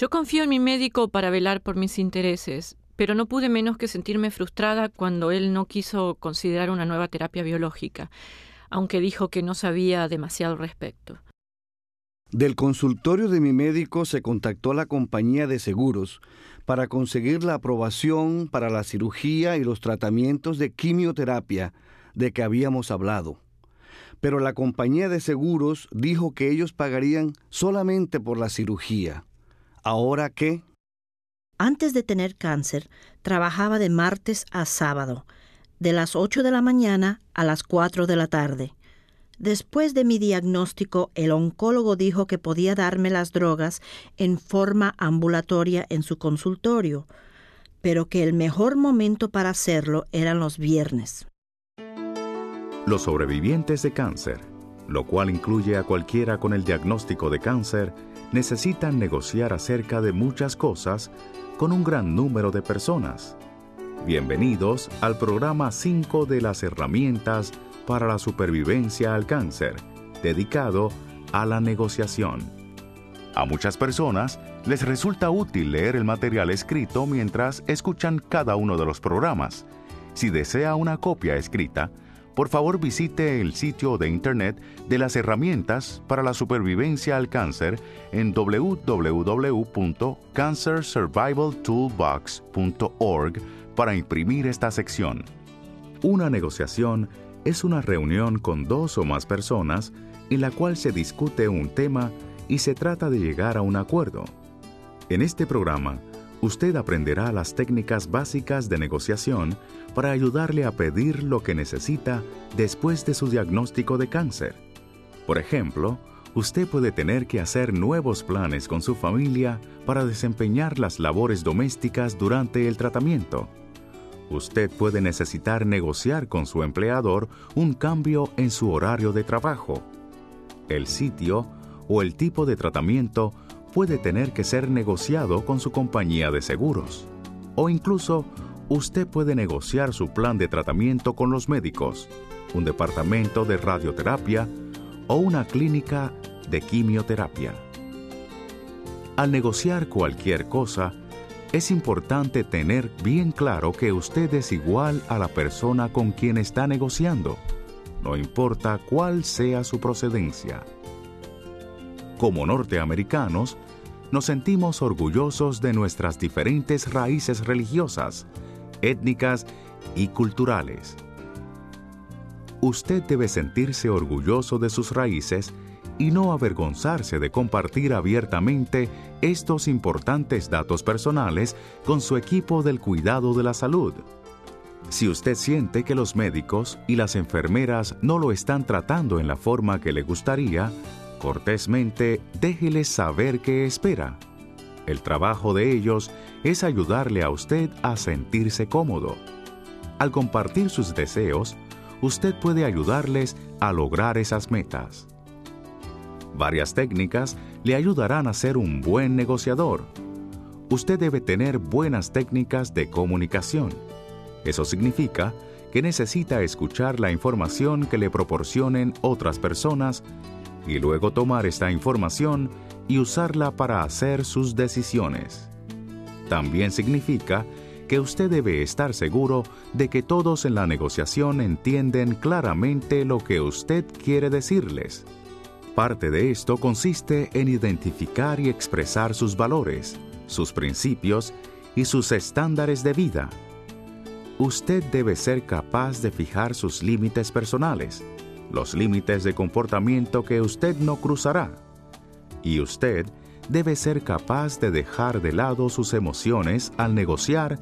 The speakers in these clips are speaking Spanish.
Yo confío en mi médico para velar por mis intereses, pero no pude menos que sentirme frustrada cuando él no quiso considerar una nueva terapia biológica, aunque dijo que no sabía demasiado respecto. Del consultorio de mi médico se contactó la compañía de seguros para conseguir la aprobación para la cirugía y los tratamientos de quimioterapia de que habíamos hablado. Pero la compañía de seguros dijo que ellos pagarían solamente por la cirugía. ¿Ahora qué? Antes de tener cáncer, trabajaba de martes a sábado, de las 8 de la mañana a las 4 de la tarde. Después de mi diagnóstico, el oncólogo dijo que podía darme las drogas en forma ambulatoria en su consultorio, pero que el mejor momento para hacerlo eran los viernes. Los sobrevivientes de cáncer, lo cual incluye a cualquiera con el diagnóstico de cáncer, necesitan negociar acerca de muchas cosas con un gran número de personas. Bienvenidos al programa 5 de las herramientas para la supervivencia al cáncer, dedicado a la negociación. A muchas personas les resulta útil leer el material escrito mientras escuchan cada uno de los programas. Si desea una copia escrita, por favor visite el sitio de Internet de las herramientas para la supervivencia al cáncer en www.cancersurvivaltoolbox.org para imprimir esta sección. Una negociación es una reunión con dos o más personas en la cual se discute un tema y se trata de llegar a un acuerdo. En este programa, usted aprenderá las técnicas básicas de negociación para ayudarle a pedir lo que necesita después de su diagnóstico de cáncer. Por ejemplo, usted puede tener que hacer nuevos planes con su familia para desempeñar las labores domésticas durante el tratamiento usted puede necesitar negociar con su empleador un cambio en su horario de trabajo. El sitio o el tipo de tratamiento puede tener que ser negociado con su compañía de seguros. O incluso, usted puede negociar su plan de tratamiento con los médicos, un departamento de radioterapia o una clínica de quimioterapia. Al negociar cualquier cosa, es importante tener bien claro que usted es igual a la persona con quien está negociando, no importa cuál sea su procedencia. Como norteamericanos, nos sentimos orgullosos de nuestras diferentes raíces religiosas, étnicas y culturales. Usted debe sentirse orgulloso de sus raíces y no avergonzarse de compartir abiertamente estos importantes datos personales con su equipo del cuidado de la salud. Si usted siente que los médicos y las enfermeras no lo están tratando en la forma que le gustaría, cortésmente déjeles saber qué espera. El trabajo de ellos es ayudarle a usted a sentirse cómodo. Al compartir sus deseos, usted puede ayudarles a lograr esas metas. Varias técnicas le ayudarán a ser un buen negociador. Usted debe tener buenas técnicas de comunicación. Eso significa que necesita escuchar la información que le proporcionen otras personas y luego tomar esta información y usarla para hacer sus decisiones. También significa que usted debe estar seguro de que todos en la negociación entienden claramente lo que usted quiere decirles. Parte de esto consiste en identificar y expresar sus valores, sus principios y sus estándares de vida. Usted debe ser capaz de fijar sus límites personales, los límites de comportamiento que usted no cruzará. Y usted debe ser capaz de dejar de lado sus emociones al negociar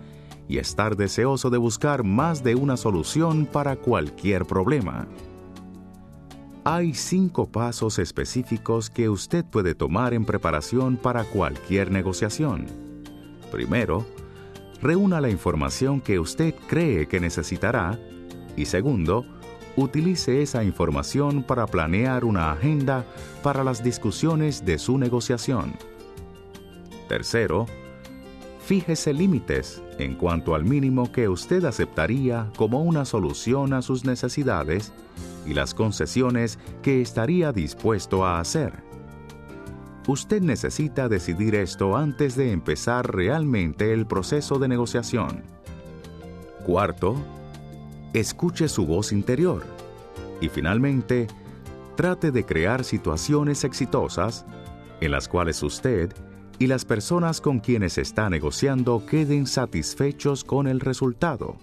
y estar deseoso de buscar más de una solución para cualquier problema. Hay cinco pasos específicos que usted puede tomar en preparación para cualquier negociación. Primero, reúna la información que usted cree que necesitará y segundo, utilice esa información para planear una agenda para las discusiones de su negociación. Tercero, fíjese límites en cuanto al mínimo que usted aceptaría como una solución a sus necesidades y las concesiones que estaría dispuesto a hacer. usted necesita decidir esto antes de empezar realmente el proceso de negociación. Cuarto, escuche su voz interior. Y finalmente, trate de crear situaciones exitosas en las cuales usted y las personas con quienes está negociando queden satisfechos con el resultado.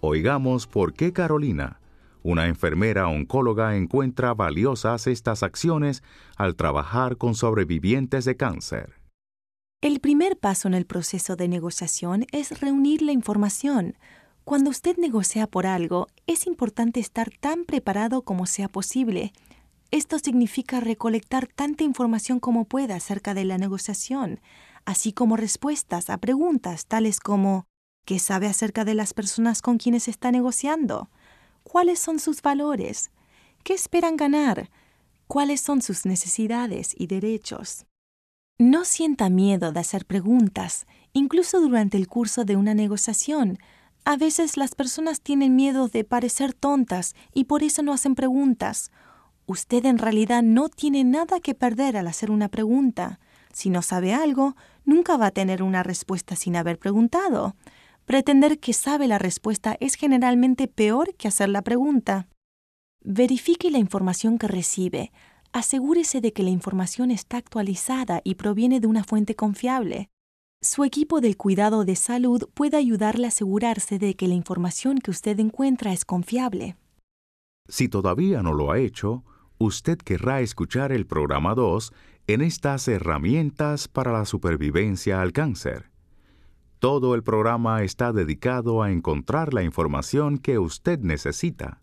Oigamos por qué Carolina, una enfermera oncóloga, encuentra valiosas estas acciones al trabajar con sobrevivientes de cáncer. El primer paso en el proceso de negociación es reunir la información. Cuando usted negocia por algo, es importante estar tan preparado como sea posible esto significa recolectar tanta información como pueda acerca de la negociación, así como respuestas a preguntas tales como ¿qué sabe acerca de las personas con quienes está negociando? ¿Cuáles son sus valores? ¿Qué esperan ganar? ¿Cuáles son sus necesidades y derechos? No sienta miedo de hacer preguntas, incluso durante el curso de una negociación. A veces las personas tienen miedo de parecer tontas y por eso no hacen preguntas Usted en realidad no tiene nada que perder al hacer una pregunta. Si no sabe algo, nunca va a tener una respuesta sin haber preguntado. Pretender que sabe la respuesta es generalmente peor que hacer la pregunta. Verifique la información que recibe. Asegúrese de que la información está actualizada y proviene de una fuente confiable. Su equipo del cuidado de salud puede ayudarle a asegurarse de que la información que usted encuentra es confiable. Si todavía no lo ha hecho, usted querrá escuchar el programa 2 en estas herramientas para la supervivencia al cáncer. Todo el programa está dedicado a encontrar la información que usted necesita.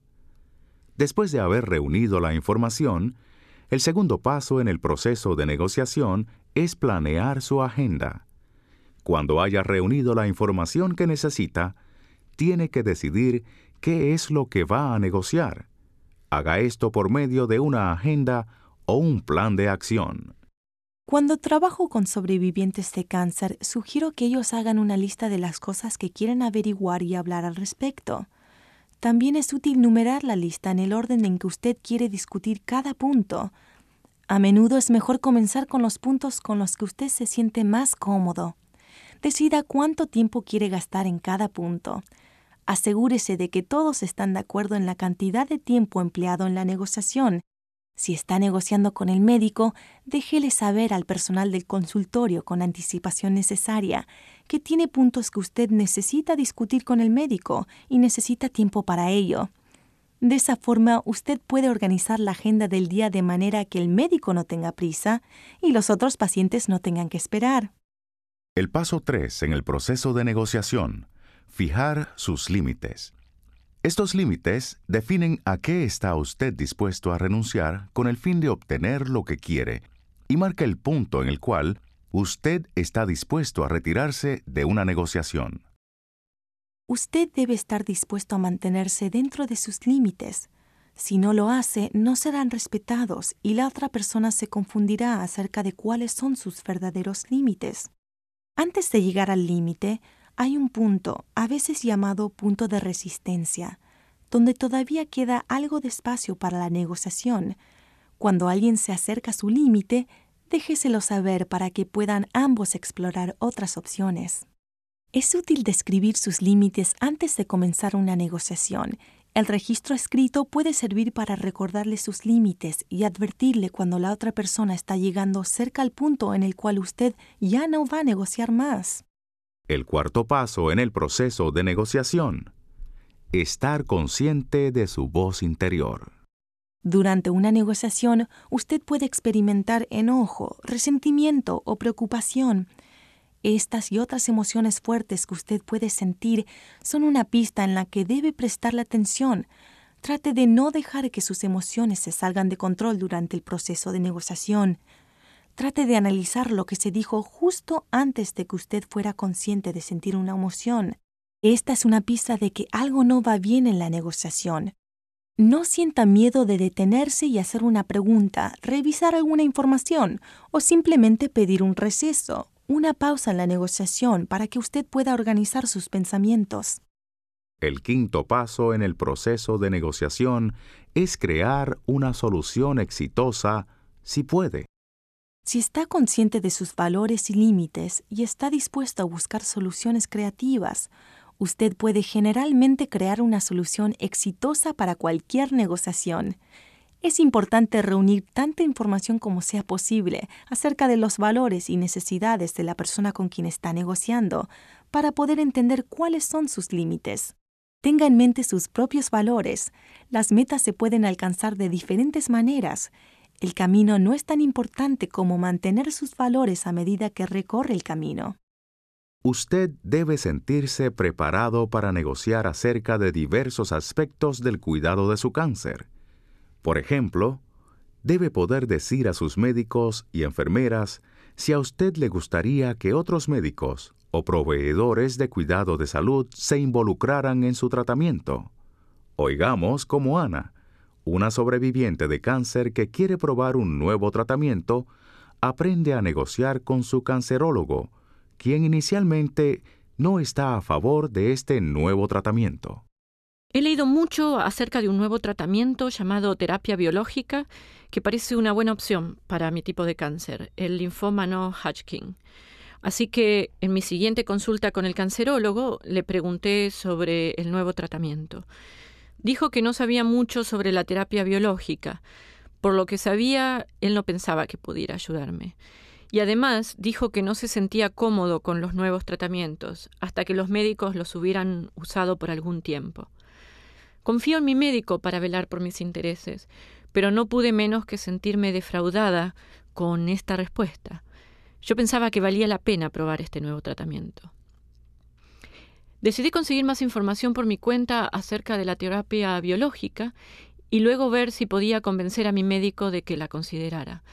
Después de haber reunido la información, el segundo paso en el proceso de negociación es planear su agenda. Cuando haya reunido la información que necesita, tiene que decidir qué es lo que va a negociar haga esto por medio de una agenda o un plan de acción. Cuando trabajo con sobrevivientes de cáncer, sugiero que ellos hagan una lista de las cosas que quieren averiguar y hablar al respecto. También es útil numerar la lista en el orden en que usted quiere discutir cada punto. A menudo es mejor comenzar con los puntos con los que usted se siente más cómodo. Decida cuánto tiempo quiere gastar en cada punto. Asegúrese de que todos están de acuerdo en la cantidad de tiempo empleado en la negociación. Si está negociando con el médico, déjele saber al personal del consultorio con anticipación necesaria que tiene puntos que usted necesita discutir con el médico y necesita tiempo para ello. De esa forma, usted puede organizar la agenda del día de manera que el médico no tenga prisa y los otros pacientes no tengan que esperar. El paso 3 en el proceso de negociación Fijar sus límites. Estos límites definen a qué está usted dispuesto a renunciar con el fin de obtener lo que quiere y marca el punto en el cual usted está dispuesto a retirarse de una negociación. Usted debe estar dispuesto a mantenerse dentro de sus límites. Si no lo hace, no serán respetados y la otra persona se confundirá acerca de cuáles son sus verdaderos límites. Antes de llegar al límite, hay un punto, a veces llamado punto de resistencia, donde todavía queda algo de espacio para la negociación. Cuando alguien se acerca a su límite, déjeselo saber para que puedan ambos explorar otras opciones. Es útil describir sus límites antes de comenzar una negociación. El registro escrito puede servir para recordarle sus límites y advertirle cuando la otra persona está llegando cerca al punto en el cual usted ya no va a negociar más. El cuarto paso en el proceso de negociación. Estar consciente de su voz interior. Durante una negociación, usted puede experimentar enojo, resentimiento o preocupación. Estas y otras emociones fuertes que usted puede sentir son una pista en la que debe prestarle atención. Trate de no dejar que sus emociones se salgan de control durante el proceso de negociación. Trate de analizar lo que se dijo justo antes de que usted fuera consciente de sentir una emoción. Esta es una pista de que algo no va bien en la negociación. No sienta miedo de detenerse y hacer una pregunta, revisar alguna información o simplemente pedir un receso, una pausa en la negociación para que usted pueda organizar sus pensamientos. El quinto paso en el proceso de negociación es crear una solución exitosa si puede. Si está consciente de sus valores y límites y está dispuesto a buscar soluciones creativas, usted puede generalmente crear una solución exitosa para cualquier negociación. Es importante reunir tanta información como sea posible acerca de los valores y necesidades de la persona con quien está negociando para poder entender cuáles son sus límites. Tenga en mente sus propios valores. Las metas se pueden alcanzar de diferentes maneras. El camino no es tan importante como mantener sus valores a medida que recorre el camino. Usted debe sentirse preparado para negociar acerca de diversos aspectos del cuidado de su cáncer. Por ejemplo, debe poder decir a sus médicos y enfermeras si a usted le gustaría que otros médicos o proveedores de cuidado de salud se involucraran en su tratamiento. Oigamos como Ana, una sobreviviente de cáncer que quiere probar un nuevo tratamiento, aprende a negociar con su cancerólogo, quien inicialmente no está a favor de este nuevo tratamiento. He leído mucho acerca de un nuevo tratamiento llamado terapia biológica que parece una buena opción para mi tipo de cáncer, el linfoma no Hodgkin. Así que en mi siguiente consulta con el cancerólogo le pregunté sobre el nuevo tratamiento. Dijo que no sabía mucho sobre la terapia biológica. Por lo que sabía, él no pensaba que pudiera ayudarme. Y además dijo que no se sentía cómodo con los nuevos tratamientos hasta que los médicos los hubieran usado por algún tiempo. Confío en mi médico para velar por mis intereses, pero no pude menos que sentirme defraudada con esta respuesta. Yo pensaba que valía la pena probar este nuevo tratamiento. Decidí conseguir más información por mi cuenta acerca de la terapia biológica y luego ver si podía convencer a mi médico de que la considerara.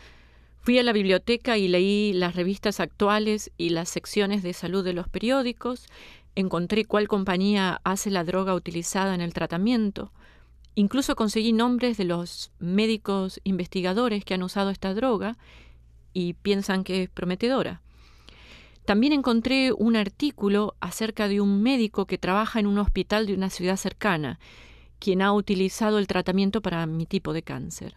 Fui a la biblioteca y leí las revistas actuales y las secciones de salud de los periódicos, encontré cuál compañía hace la droga utilizada en el tratamiento, incluso conseguí nombres de los médicos investigadores que han usado esta droga y piensan que es prometedora. También encontré un artículo acerca de un médico que trabaja en un hospital de una ciudad cercana, quien ha utilizado el tratamiento para mi tipo de cáncer.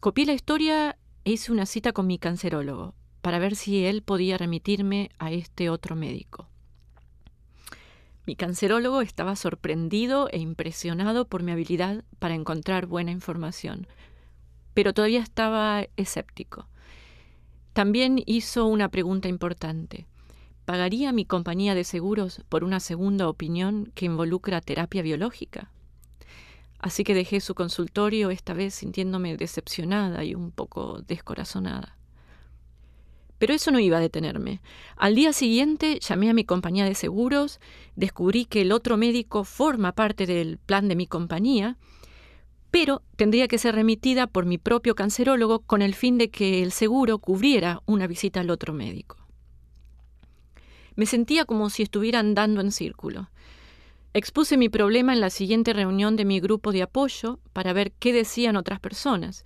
Copié la historia e hice una cita con mi cancerólogo para ver si él podía remitirme a este otro médico. Mi cancerólogo estaba sorprendido e impresionado por mi habilidad para encontrar buena información, pero todavía estaba escéptico. También hizo una pregunta importante. ¿Pagaría mi compañía de seguros por una segunda opinión que involucra terapia biológica? Así que dejé su consultorio esta vez sintiéndome decepcionada y un poco descorazonada. Pero eso no iba a detenerme. Al día siguiente llamé a mi compañía de seguros, descubrí que el otro médico forma parte del plan de mi compañía, pero tendría que ser remitida por mi propio cancerólogo con el fin de que el seguro cubriera una visita al otro médico. Me sentía como si estuviera andando en círculo. Expuse mi problema en la siguiente reunión de mi grupo de apoyo para ver qué decían otras personas.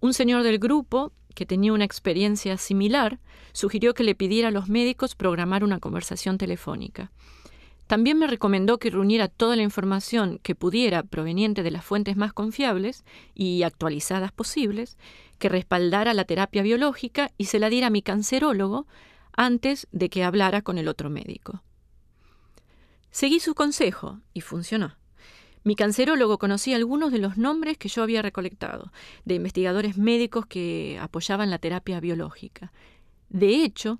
Un señor del grupo que tenía una experiencia similar, sugirió que le pidiera a los médicos programar una conversación telefónica. También me recomendó que reuniera toda la información que pudiera proveniente de las fuentes más confiables y actualizadas posibles, que respaldara la terapia biológica y se la diera a mi cancerólogo antes de que hablara con el otro médico. Seguí su consejo y funcionó. Mi cancerólogo conocía algunos de los nombres que yo había recolectado, de investigadores médicos que apoyaban la terapia biológica. De hecho,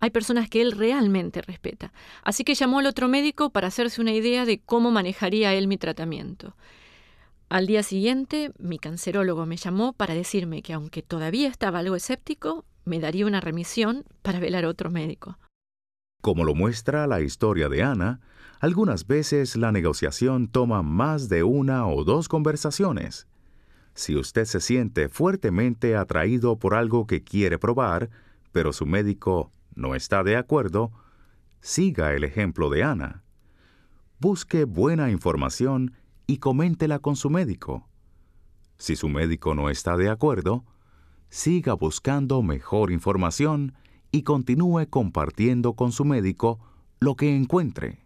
hay personas que él realmente respeta, así que llamó al otro médico para hacerse una idea de cómo manejaría él mi tratamiento. Al día siguiente, mi cancerólogo me llamó para decirme que aunque todavía estaba algo escéptico, me daría una remisión para velar a otro médico. Como lo muestra la historia de Ana, algunas veces la negociación toma más de una o dos conversaciones. Si usted se siente fuertemente atraído por algo que quiere probar, pero su médico no está de acuerdo, siga el ejemplo de Ana. Busque buena información y coméntela con su médico. Si su médico no está de acuerdo, siga buscando mejor información y continúe compartiendo con su médico lo que encuentre.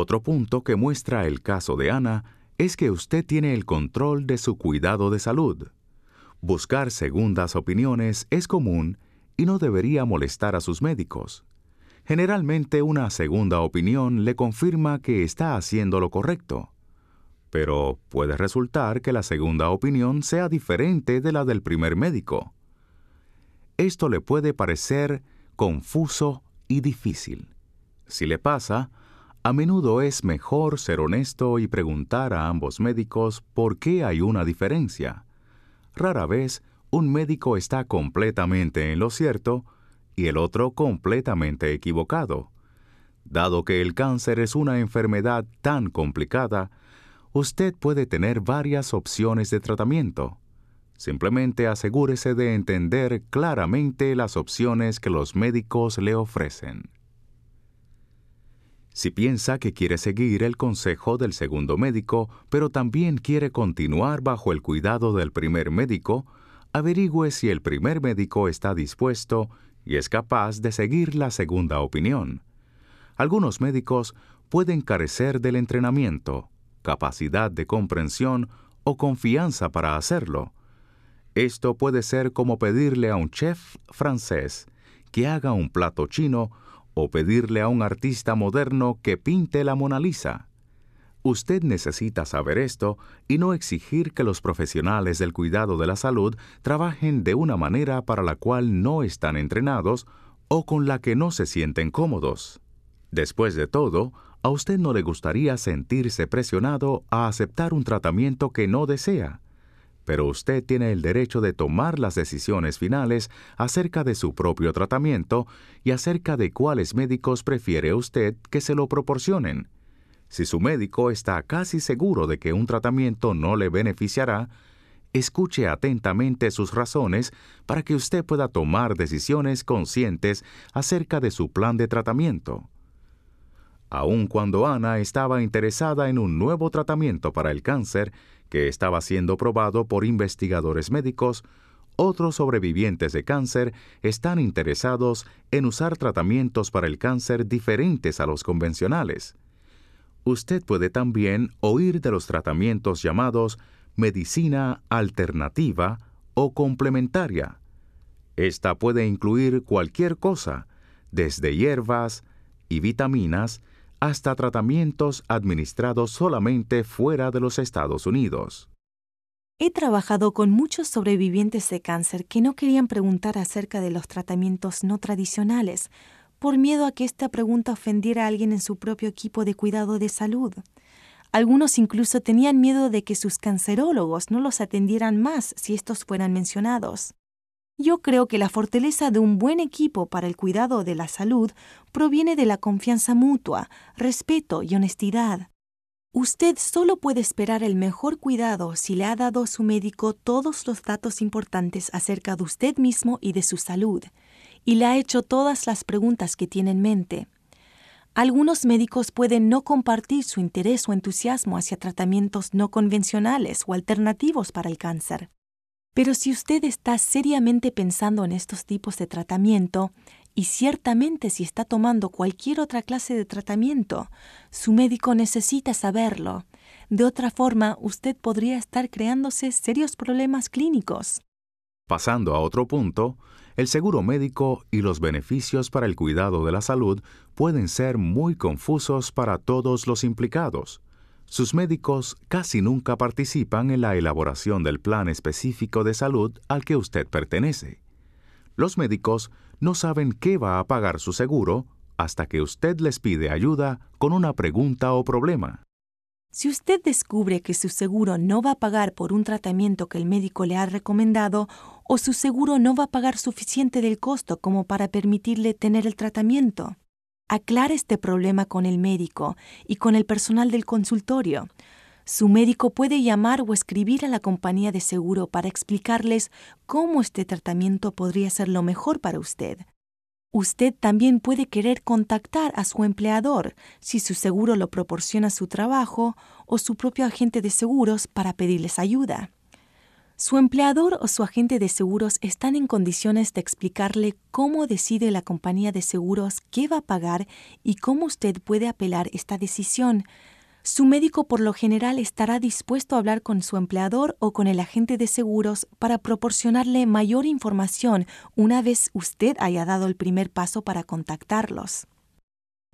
Otro punto que muestra el caso de Ana es que usted tiene el control de su cuidado de salud. Buscar segundas opiniones es común y no debería molestar a sus médicos. Generalmente una segunda opinión le confirma que está haciendo lo correcto. Pero puede resultar que la segunda opinión sea diferente de la del primer médico. Esto le puede parecer confuso y difícil. Si le pasa, a menudo es mejor ser honesto y preguntar a ambos médicos por qué hay una diferencia. Rara vez un médico está completamente en lo cierto y el otro completamente equivocado. Dado que el cáncer es una enfermedad tan complicada, usted puede tener varias opciones de tratamiento. Simplemente asegúrese de entender claramente las opciones que los médicos le ofrecen. Si piensa que quiere seguir el consejo del segundo médico, pero también quiere continuar bajo el cuidado del primer médico, averigüe si el primer médico está dispuesto y es capaz de seguir la segunda opinión. Algunos médicos pueden carecer del entrenamiento, capacidad de comprensión o confianza para hacerlo. Esto puede ser como pedirle a un chef francés que haga un plato chino o pedirle a un artista moderno que pinte la Mona Lisa. Usted necesita saber esto y no exigir que los profesionales del cuidado de la salud trabajen de una manera para la cual no están entrenados o con la que no se sienten cómodos. Después de todo, a usted no le gustaría sentirse presionado a aceptar un tratamiento que no desea, pero usted tiene el derecho de tomar las decisiones finales acerca de su propio tratamiento y acerca de cuáles médicos prefiere usted que se lo proporcionen. Si su médico está casi seguro de que un tratamiento no le beneficiará, escuche atentamente sus razones para que usted pueda tomar decisiones conscientes acerca de su plan de tratamiento. Aun cuando Ana estaba interesada en un nuevo tratamiento para el cáncer que estaba siendo probado por investigadores médicos, otros sobrevivientes de cáncer están interesados en usar tratamientos para el cáncer diferentes a los convencionales usted puede también oír de los tratamientos llamados medicina alternativa o complementaria. Esta puede incluir cualquier cosa, desde hierbas y vitaminas hasta tratamientos administrados solamente fuera de los Estados Unidos. He trabajado con muchos sobrevivientes de cáncer que no querían preguntar acerca de los tratamientos no tradicionales, por miedo a que esta pregunta ofendiera a alguien en su propio equipo de cuidado de salud. Algunos incluso tenían miedo de que sus cancerólogos no los atendieran más si estos fueran mencionados. Yo creo que la fortaleza de un buen equipo para el cuidado de la salud proviene de la confianza mutua, respeto y honestidad. Usted solo puede esperar el mejor cuidado si le ha dado a su médico todos los datos importantes acerca de usted mismo y de su salud, y le ha hecho todas las preguntas que tiene en mente. Algunos médicos pueden no compartir su interés o entusiasmo hacia tratamientos no convencionales o alternativos para el cáncer. Pero si usted está seriamente pensando en estos tipos de tratamiento, y ciertamente si está tomando cualquier otra clase de tratamiento, su médico necesita saberlo. De otra forma, usted podría estar creándose serios problemas clínicos. Pasando a otro punto, el seguro médico y los beneficios para el cuidado de la salud pueden ser muy confusos para todos los implicados. Sus médicos casi nunca participan en la elaboración del plan específico de salud al que usted pertenece. Los médicos no saben qué va a pagar su seguro hasta que usted les pide ayuda con una pregunta o problema. Si usted descubre que su seguro no va a pagar por un tratamiento que el médico le ha recomendado o su seguro no va a pagar suficiente del costo como para permitirle tener el tratamiento. Aclare este problema con el médico y con el personal del consultorio. Su médico puede llamar o escribir a la compañía de seguro para explicarles cómo este tratamiento podría ser lo mejor para usted. Usted también puede querer contactar a su empleador si su seguro lo proporciona su trabajo o su propio agente de seguros para pedirles ayuda. Su empleador o su agente de seguros están en condiciones de explicarle cómo decide la compañía de seguros qué va a pagar y cómo usted puede apelar esta decisión. Su médico por lo general estará dispuesto a hablar con su empleador o con el agente de seguros para proporcionarle mayor información una vez usted haya dado el primer paso para contactarlos.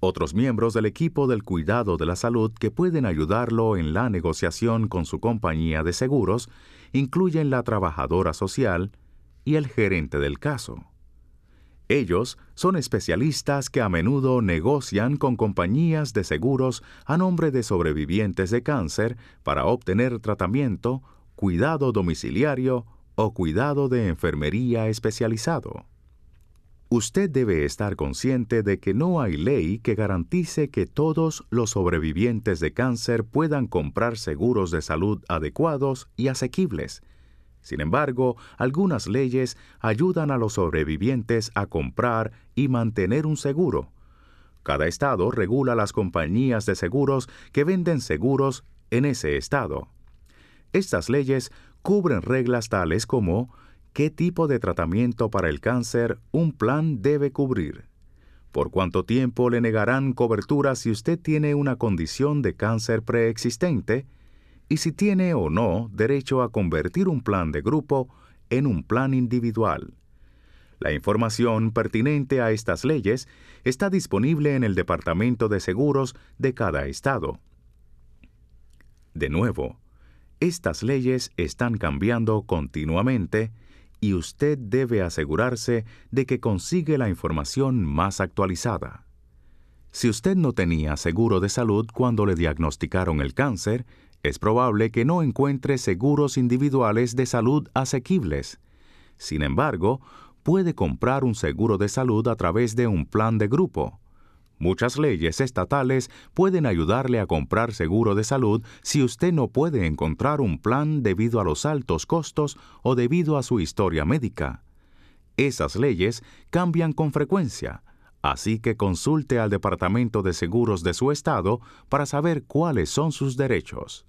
Otros miembros del equipo del cuidado de la salud que pueden ayudarlo en la negociación con su compañía de seguros incluyen la trabajadora social y el gerente del caso. Ellos son especialistas que a menudo negocian con compañías de seguros a nombre de sobrevivientes de cáncer para obtener tratamiento, cuidado domiciliario o cuidado de enfermería especializado. Usted debe estar consciente de que no hay ley que garantice que todos los sobrevivientes de cáncer puedan comprar seguros de salud adecuados y asequibles, sin embargo, algunas leyes ayudan a los sobrevivientes a comprar y mantener un seguro. Cada estado regula las compañías de seguros que venden seguros en ese estado. Estas leyes cubren reglas tales como qué tipo de tratamiento para el cáncer un plan debe cubrir, por cuánto tiempo le negarán cobertura si usted tiene una condición de cáncer preexistente, y si tiene o no derecho a convertir un plan de grupo en un plan individual. La información pertinente a estas leyes está disponible en el Departamento de Seguros de cada estado. De nuevo, estas leyes están cambiando continuamente y usted debe asegurarse de que consigue la información más actualizada. Si usted no tenía seguro de salud cuando le diagnosticaron el cáncer, es probable que no encuentre seguros individuales de salud asequibles. Sin embargo, puede comprar un seguro de salud a través de un plan de grupo. Muchas leyes estatales pueden ayudarle a comprar seguro de salud si usted no puede encontrar un plan debido a los altos costos o debido a su historia médica. Esas leyes cambian con frecuencia, así que consulte al Departamento de Seguros de su estado para saber cuáles son sus derechos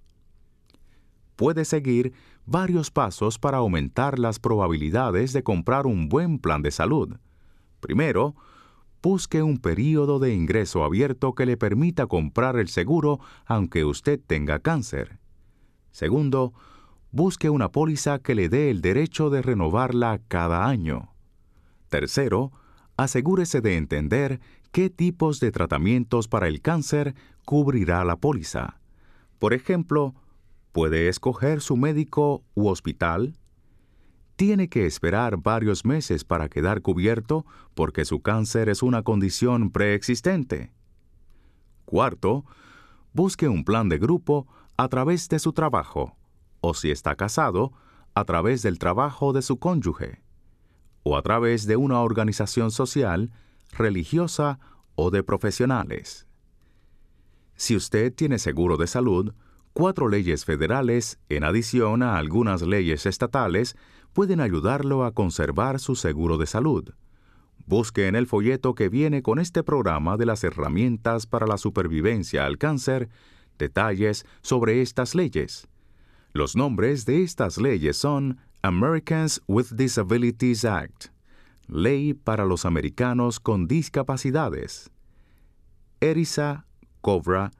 puede seguir varios pasos para aumentar las probabilidades de comprar un buen plan de salud. Primero, busque un período de ingreso abierto que le permita comprar el seguro aunque usted tenga cáncer. Segundo, busque una póliza que le dé el derecho de renovarla cada año. Tercero, asegúrese de entender qué tipos de tratamientos para el cáncer cubrirá la póliza. Por ejemplo, puede escoger su médico u hospital. Tiene que esperar varios meses para quedar cubierto porque su cáncer es una condición preexistente. Cuarto, busque un plan de grupo a través de su trabajo, o si está casado, a través del trabajo de su cónyuge, o a través de una organización social, religiosa o de profesionales. Si usted tiene seguro de salud, Cuatro leyes federales, en adición a algunas leyes estatales, pueden ayudarlo a conservar su seguro de salud. Busque en el folleto que viene con este programa de las herramientas para la supervivencia al cáncer detalles sobre estas leyes. Los nombres de estas leyes son Americans with Disabilities Act, Ley para los Americanos con Discapacidades, ERISA, COBRA,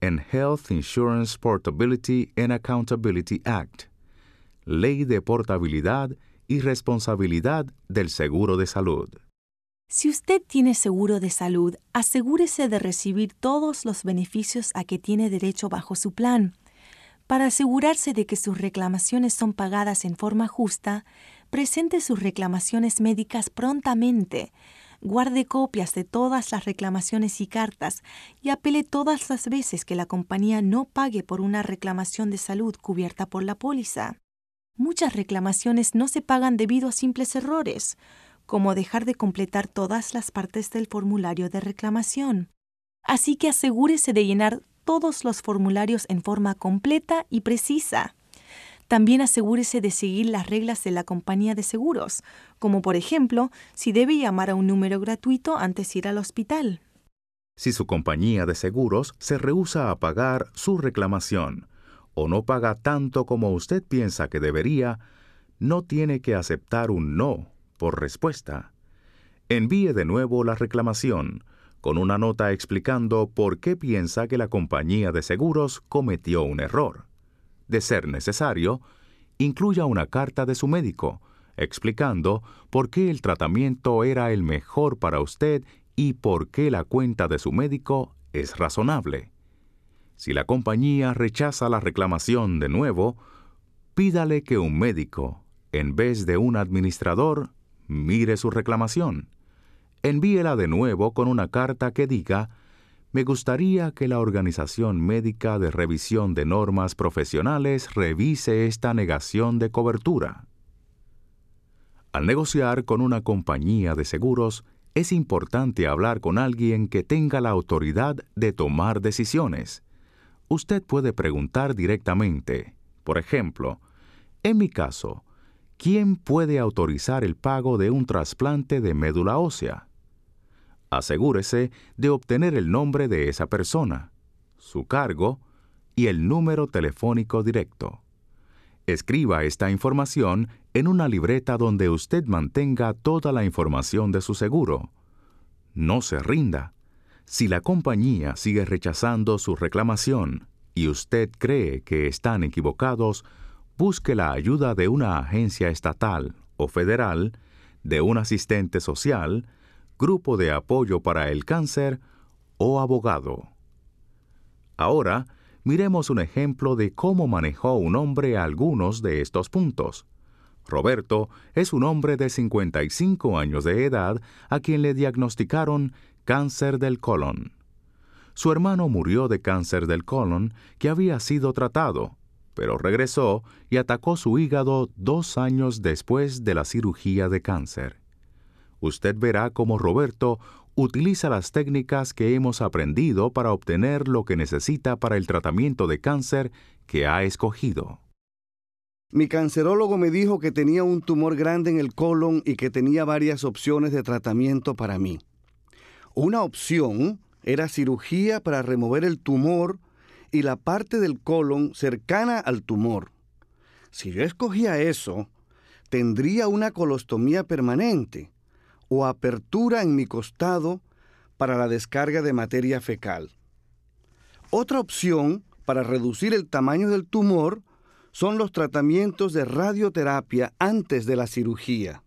and Health Insurance Portability and Accountability Act, Ley de Portabilidad y Responsabilidad del Seguro de Salud. Si usted tiene seguro de salud, asegúrese de recibir todos los beneficios a que tiene derecho bajo su plan. Para asegurarse de que sus reclamaciones son pagadas en forma justa, presente sus reclamaciones médicas prontamente guarde copias de todas las reclamaciones y cartas y apele todas las veces que la compañía no pague por una reclamación de salud cubierta por la póliza. Muchas reclamaciones no se pagan debido a simples errores, como dejar de completar todas las partes del formulario de reclamación. Así que asegúrese de llenar todos los formularios en forma completa y precisa. También asegúrese de seguir las reglas de la compañía de seguros, como por ejemplo si debe llamar a un número gratuito antes de ir al hospital. Si su compañía de seguros se rehúsa a pagar su reclamación o no paga tanto como usted piensa que debería, no tiene que aceptar un no por respuesta. Envíe de nuevo la reclamación, con una nota explicando por qué piensa que la compañía de seguros cometió un error. De ser necesario, incluya una carta de su médico, explicando por qué el tratamiento era el mejor para usted y por qué la cuenta de su médico es razonable. Si la compañía rechaza la reclamación de nuevo, pídale que un médico, en vez de un administrador, mire su reclamación envíela de nuevo con una carta que diga, me gustaría que la Organización Médica de Revisión de Normas Profesionales revise esta negación de cobertura. Al negociar con una compañía de seguros, es importante hablar con alguien que tenga la autoridad de tomar decisiones. Usted puede preguntar directamente, por ejemplo, en mi caso, ¿quién puede autorizar el pago de un trasplante de médula ósea? asegúrese de obtener el nombre de esa persona, su cargo y el número telefónico directo. Escriba esta información en una libreta donde usted mantenga toda la información de su seguro. No se rinda. Si la compañía sigue rechazando su reclamación y usted cree que están equivocados, busque la ayuda de una agencia estatal o federal, de un asistente social, grupo de apoyo para el cáncer o abogado. Ahora, miremos un ejemplo de cómo manejó un hombre algunos de estos puntos. Roberto es un hombre de 55 años de edad a quien le diagnosticaron cáncer del colon. Su hermano murió de cáncer del colon que había sido tratado, pero regresó y atacó su hígado dos años después de la cirugía de cáncer usted verá cómo Roberto utiliza las técnicas que hemos aprendido para obtener lo que necesita para el tratamiento de cáncer que ha escogido. Mi cancerólogo me dijo que tenía un tumor grande en el colon y que tenía varias opciones de tratamiento para mí. Una opción era cirugía para remover el tumor y la parte del colon cercana al tumor. Si yo escogía eso, tendría una colostomía permanente o apertura en mi costado para la descarga de materia fecal. Otra opción para reducir el tamaño del tumor son los tratamientos de radioterapia antes de la cirugía.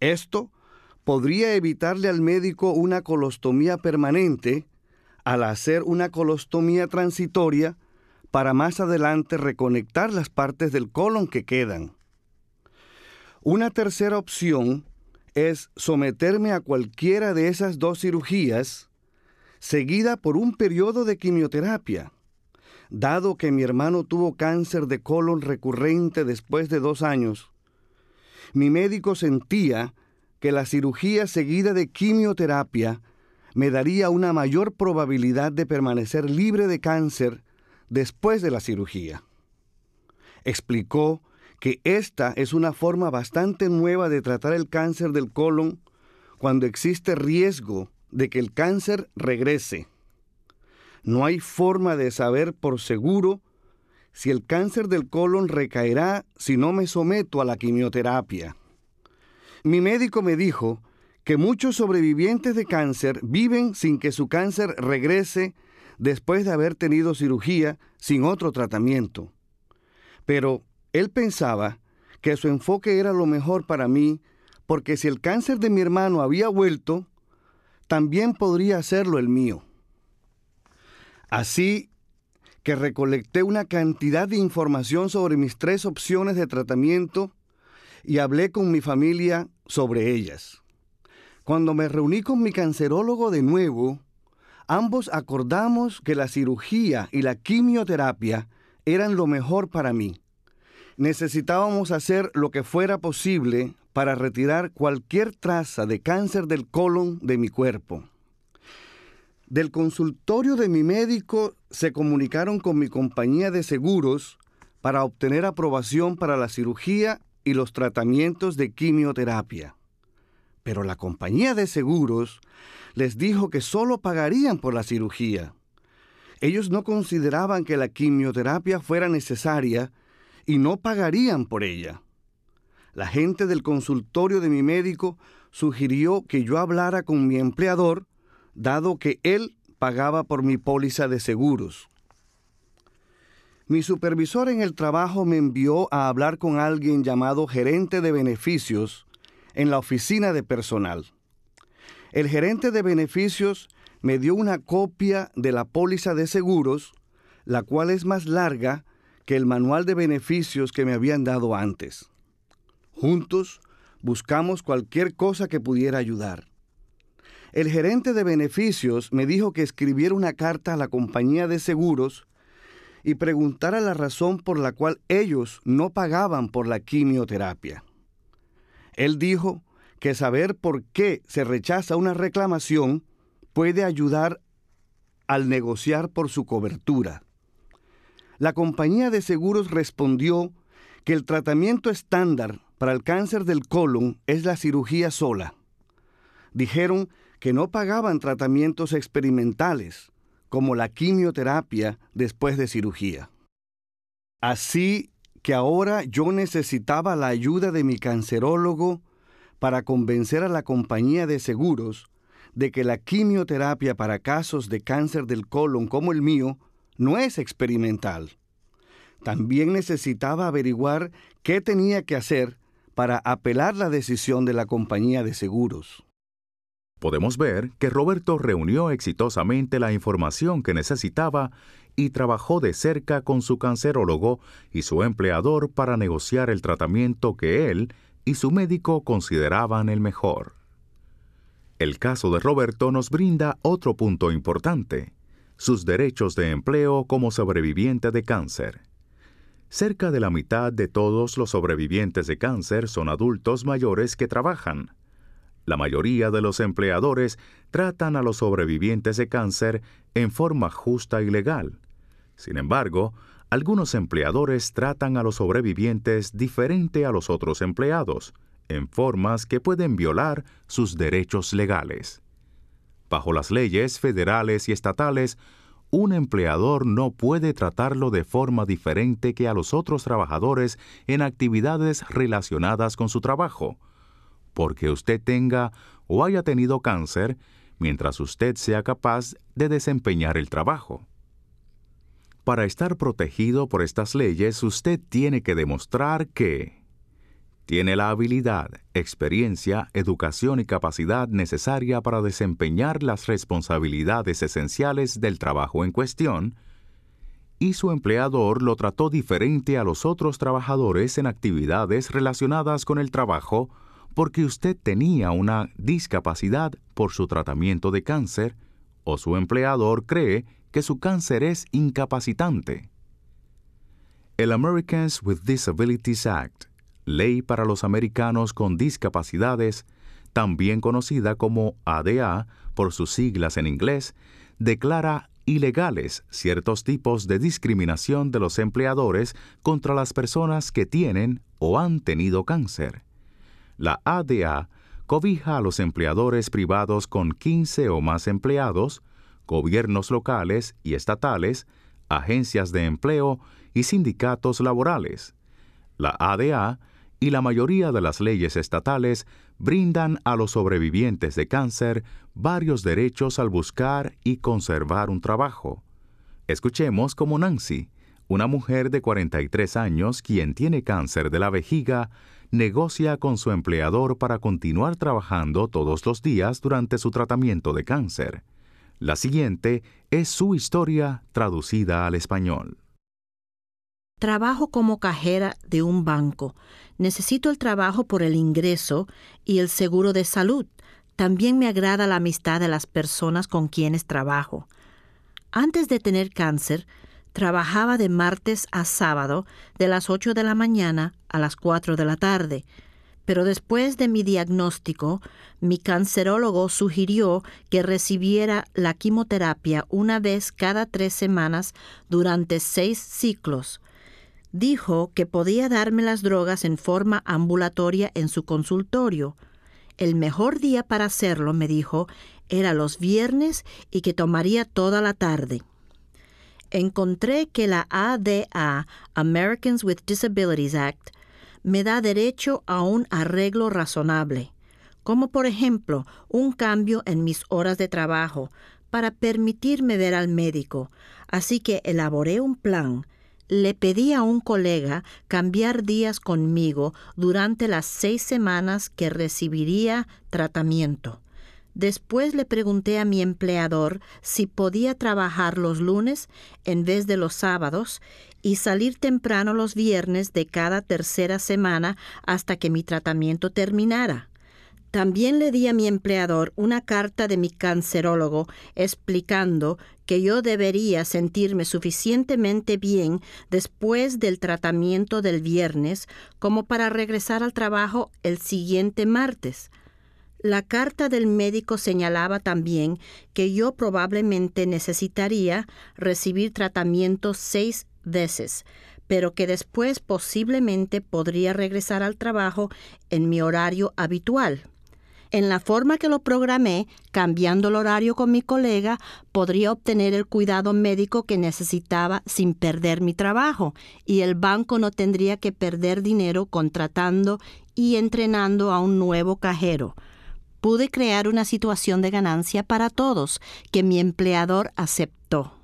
Esto podría evitarle al médico una colostomía permanente al hacer una colostomía transitoria para más adelante reconectar las partes del colon que quedan. Una tercera opción es someterme a cualquiera de esas dos cirugías seguida por un periodo de quimioterapia. Dado que mi hermano tuvo cáncer de colon recurrente después de dos años, mi médico sentía que la cirugía seguida de quimioterapia me daría una mayor probabilidad de permanecer libre de cáncer después de la cirugía. Explicó que esta es una forma bastante nueva de tratar el cáncer del colon cuando existe riesgo de que el cáncer regrese. No hay forma de saber por seguro si el cáncer del colon recaerá si no me someto a la quimioterapia. Mi médico me dijo que muchos sobrevivientes de cáncer viven sin que su cáncer regrese después de haber tenido cirugía sin otro tratamiento. Pero él pensaba que su enfoque era lo mejor para mí, porque si el cáncer de mi hermano había vuelto, también podría hacerlo el mío. Así que recolecté una cantidad de información sobre mis tres opciones de tratamiento y hablé con mi familia sobre ellas. Cuando me reuní con mi cancerólogo de nuevo, ambos acordamos que la cirugía y la quimioterapia eran lo mejor para mí necesitábamos hacer lo que fuera posible para retirar cualquier traza de cáncer del colon de mi cuerpo. Del consultorio de mi médico se comunicaron con mi compañía de seguros para obtener aprobación para la cirugía y los tratamientos de quimioterapia. Pero la compañía de seguros les dijo que solo pagarían por la cirugía. Ellos no consideraban que la quimioterapia fuera necesaria y no pagarían por ella. La gente del consultorio de mi médico sugirió que yo hablara con mi empleador dado que él pagaba por mi póliza de seguros. Mi supervisor en el trabajo me envió a hablar con alguien llamado gerente de beneficios en la oficina de personal. El gerente de beneficios me dio una copia de la póliza de seguros, la cual es más larga que el manual de beneficios que me habían dado antes. Juntos buscamos cualquier cosa que pudiera ayudar. El gerente de beneficios me dijo que escribiera una carta a la compañía de seguros y preguntara la razón por la cual ellos no pagaban por la quimioterapia. Él dijo que saber por qué se rechaza una reclamación puede ayudar al negociar por su cobertura. La compañía de seguros respondió que el tratamiento estándar para el cáncer del colon es la cirugía sola. Dijeron que no pagaban tratamientos experimentales, como la quimioterapia después de cirugía. Así que ahora yo necesitaba la ayuda de mi cancerólogo para convencer a la compañía de seguros de que la quimioterapia para casos de cáncer del colon como el mío no es experimental. También necesitaba averiguar qué tenía que hacer para apelar la decisión de la compañía de seguros podemos ver que Roberto reunió exitosamente la información que necesitaba y trabajó de cerca con su cancerólogo y su empleador para negociar el tratamiento que él y su médico consideraban el mejor. El caso de Roberto nos brinda otro punto importante, sus derechos de empleo como sobreviviente de cáncer. Cerca de la mitad de todos los sobrevivientes de cáncer son adultos mayores que trabajan. La mayoría de los empleadores tratan a los sobrevivientes de cáncer en forma justa y legal. Sin embargo, algunos empleadores tratan a los sobrevivientes diferente a los otros empleados, en formas que pueden violar sus derechos legales. Bajo las leyes federales y estatales, un empleador no puede tratarlo de forma diferente que a los otros trabajadores en actividades relacionadas con su trabajo, porque usted tenga o haya tenido cáncer mientras usted sea capaz de desempeñar el trabajo. Para estar protegido por estas leyes, usted tiene que demostrar que tiene la habilidad, experiencia, educación y capacidad necesaria para desempeñar las responsabilidades esenciales del trabajo en cuestión, y su empleador lo trató diferente a los otros trabajadores en actividades relacionadas con el trabajo porque usted tenía una discapacidad por su tratamiento de cáncer o su empleador cree que su cáncer es incapacitante. El Americans with Disabilities Act, Ley para los Americanos con Discapacidades, también conocida como ADA por sus siglas en inglés, declara ilegales ciertos tipos de discriminación de los empleadores contra las personas que tienen o han tenido cáncer. La ADA cobija a los empleadores privados con 15 o más empleados, gobiernos locales y estatales, agencias de empleo y sindicatos laborales. La ADA y la mayoría de las leyes estatales brindan a los sobrevivientes de cáncer varios derechos al buscar y conservar un trabajo. Escuchemos cómo Nancy, una mujer de 43 años quien tiene cáncer de la vejiga, negocia con su empleador para continuar trabajando todos los días durante su tratamiento de cáncer. La siguiente es su historia traducida al español. Trabajo como cajera de un banco. Necesito el trabajo por el ingreso y el seguro de salud. También me agrada la amistad de las personas con quienes trabajo. Antes de tener cáncer, Trabajaba de martes a sábado de las 8 de la mañana a las 4 de la tarde. Pero después de mi diagnóstico, mi cancerólogo sugirió que recibiera la quimioterapia una vez cada tres semanas durante seis ciclos. Dijo que podía darme las drogas en forma ambulatoria en su consultorio. El mejor día para hacerlo, me dijo, era los viernes y que tomaría toda la tarde encontré que la ADA, Americans with Disabilities Act, me da derecho a un arreglo razonable. como por ejemplo un cambio en mis horas de trabajo para permitirme ver al médico, así que elaboré un plan. Le pedí a un colega cambiar días conmigo durante las seis semanas que recibiría tratamiento. Después le pregunté a mi empleador si podía trabajar los lunes en vez de los sábados y salir temprano los viernes de cada tercera semana hasta que mi tratamiento terminara. También le di a mi empleador una carta de mi cancerólogo explicando que yo debería sentirme suficientemente bien después del tratamiento del viernes como para regresar al trabajo el siguiente martes. La carta del médico señalaba también que yo probablemente necesitaría recibir tratamiento seis veces, pero que después posiblemente podría regresar al trabajo en mi horario habitual. En la forma que lo programé, cambiando el horario con mi colega, podría obtener el cuidado médico que necesitaba sin perder mi trabajo, y el banco no tendría que perder dinero contratando y entrenando a un nuevo cajero. Pude crear una situación de ganancia para todos que mi empleador aceptó.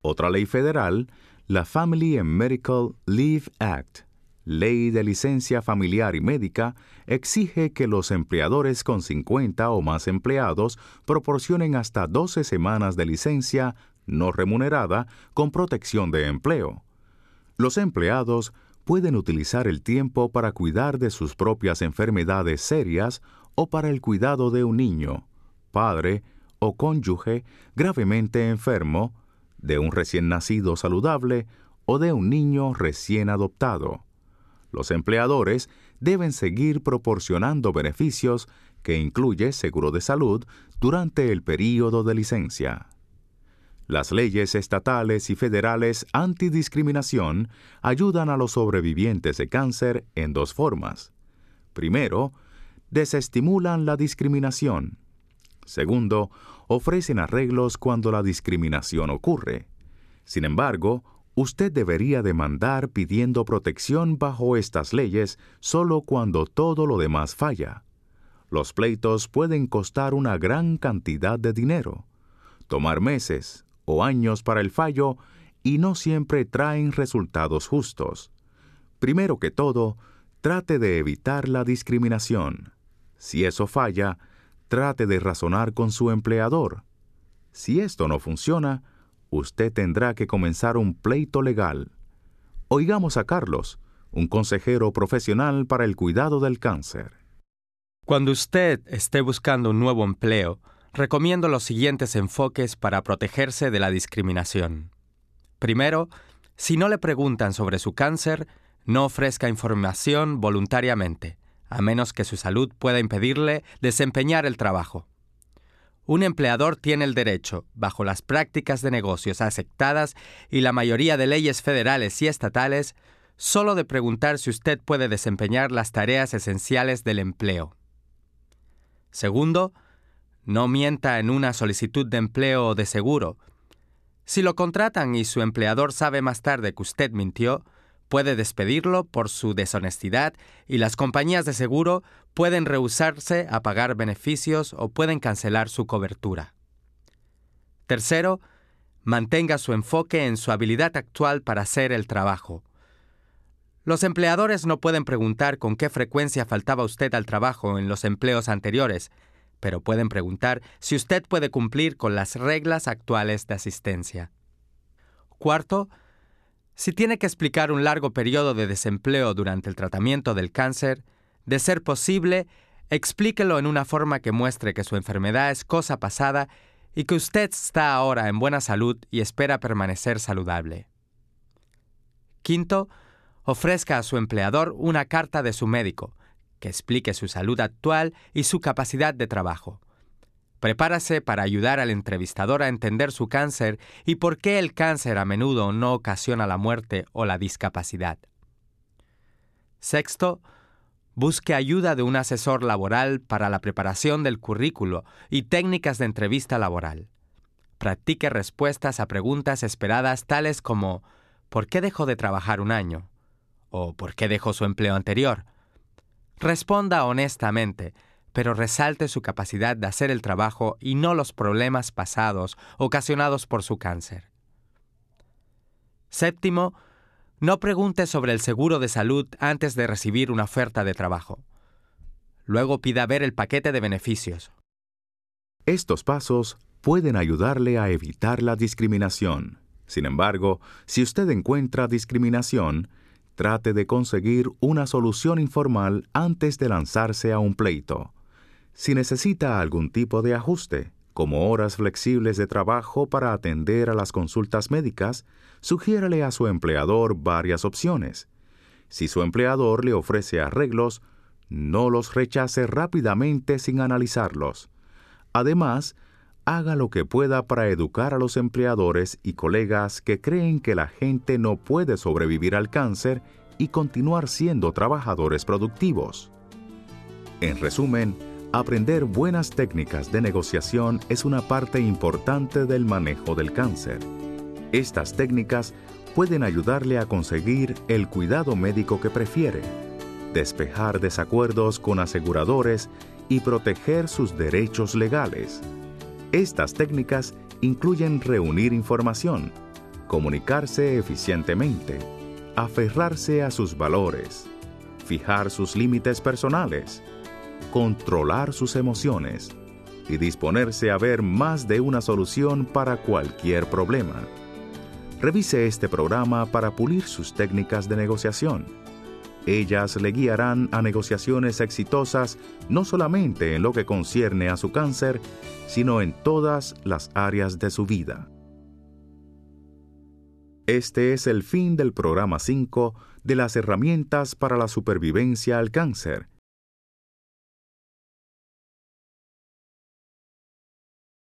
Otra ley federal, la Family and Medical Leave Act, Ley de Licencia Familiar y Médica exige que los empleadores con 50 o más empleados proporcionen hasta 12 semanas de licencia no remunerada con protección de empleo. Los empleados pueden utilizar el tiempo para cuidar de sus propias enfermedades serias o para el cuidado de un niño, padre o cónyuge gravemente enfermo, de un recién nacido saludable o de un niño recién adoptado los empleadores deben seguir proporcionando beneficios que incluye seguro de salud durante el período de licencia. Las leyes estatales y federales antidiscriminación ayudan a los sobrevivientes de cáncer en dos formas. Primero, desestimulan la discriminación. Segundo, ofrecen arreglos cuando la discriminación ocurre. Sin embargo, usted debería demandar pidiendo protección bajo estas leyes solo cuando todo lo demás falla. Los pleitos pueden costar una gran cantidad de dinero, tomar meses o años para el fallo y no siempre traen resultados justos. Primero que todo, trate de evitar la discriminación. Si eso falla, trate de razonar con su empleador. Si esto no funciona, usted tendrá que comenzar un pleito legal. Oigamos a Carlos, un consejero profesional para el cuidado del cáncer. Cuando usted esté buscando un nuevo empleo, recomiendo los siguientes enfoques para protegerse de la discriminación. Primero, si no le preguntan sobre su cáncer, no ofrezca información voluntariamente, a menos que su salud pueda impedirle desempeñar el trabajo. Un empleador tiene el derecho, bajo las prácticas de negocios aceptadas y la mayoría de leyes federales y estatales, solo de preguntar si usted puede desempeñar las tareas esenciales del empleo. Segundo, no mienta en una solicitud de empleo o de seguro. Si lo contratan y su empleador sabe más tarde que usted mintió, puede despedirlo por su deshonestidad y las compañías de seguro pueden rehusarse a pagar beneficios o pueden cancelar su cobertura. Tercero, mantenga su enfoque en su habilidad actual para hacer el trabajo. Los empleadores no pueden preguntar con qué frecuencia faltaba usted al trabajo en los empleos anteriores, pero pueden preguntar si usted puede cumplir con las reglas actuales de asistencia. Cuarto, si tiene que explicar un largo periodo de desempleo durante el tratamiento del cáncer, de ser posible, explíquelo en una forma que muestre que su enfermedad es cosa pasada y que usted está ahora en buena salud y espera permanecer saludable. Quinto, ofrezca a su empleador una carta de su médico, que explique su salud actual y su capacidad de trabajo. Prepárase para ayudar al entrevistador a entender su cáncer y por qué el cáncer a menudo no ocasiona la muerte o la discapacidad. Sexto, busque ayuda de un asesor laboral para la preparación del currículo y técnicas de entrevista laboral. Practique respuestas a preguntas esperadas tales como ¿por qué dejó de trabajar un año? o ¿por qué dejó su empleo anterior? Responda honestamente, pero resalte su capacidad de hacer el trabajo y no los problemas pasados ocasionados por su cáncer. Séptimo, no pregunte sobre el seguro de salud antes de recibir una oferta de trabajo. Luego pida ver el paquete de beneficios. Estos pasos pueden ayudarle a evitar la discriminación. Sin embargo, si usted encuentra discriminación, trate de conseguir una solución informal antes de lanzarse a un pleito. Si necesita algún tipo de ajuste, como horas flexibles de trabajo para atender a las consultas médicas, sugiérale a su empleador varias opciones. Si su empleador le ofrece arreglos, no los rechace rápidamente sin analizarlos. Además, haga lo que pueda para educar a los empleadores y colegas que creen que la gente no puede sobrevivir al cáncer y continuar siendo trabajadores productivos. En resumen, aprender buenas técnicas de negociación es una parte importante del manejo del cáncer. Estas técnicas pueden ayudarle a conseguir el cuidado médico que prefiere, despejar desacuerdos con aseguradores y proteger sus derechos legales. Estas técnicas incluyen reunir información, comunicarse eficientemente, aferrarse a sus valores, fijar sus límites personales, controlar sus emociones y disponerse a ver más de una solución para cualquier problema. Revise este programa para pulir sus técnicas de negociación. Ellas le guiarán a negociaciones exitosas no solamente en lo que concierne a su cáncer, sino en todas las áreas de su vida. Este es el fin del programa 5 de las herramientas para la supervivencia al cáncer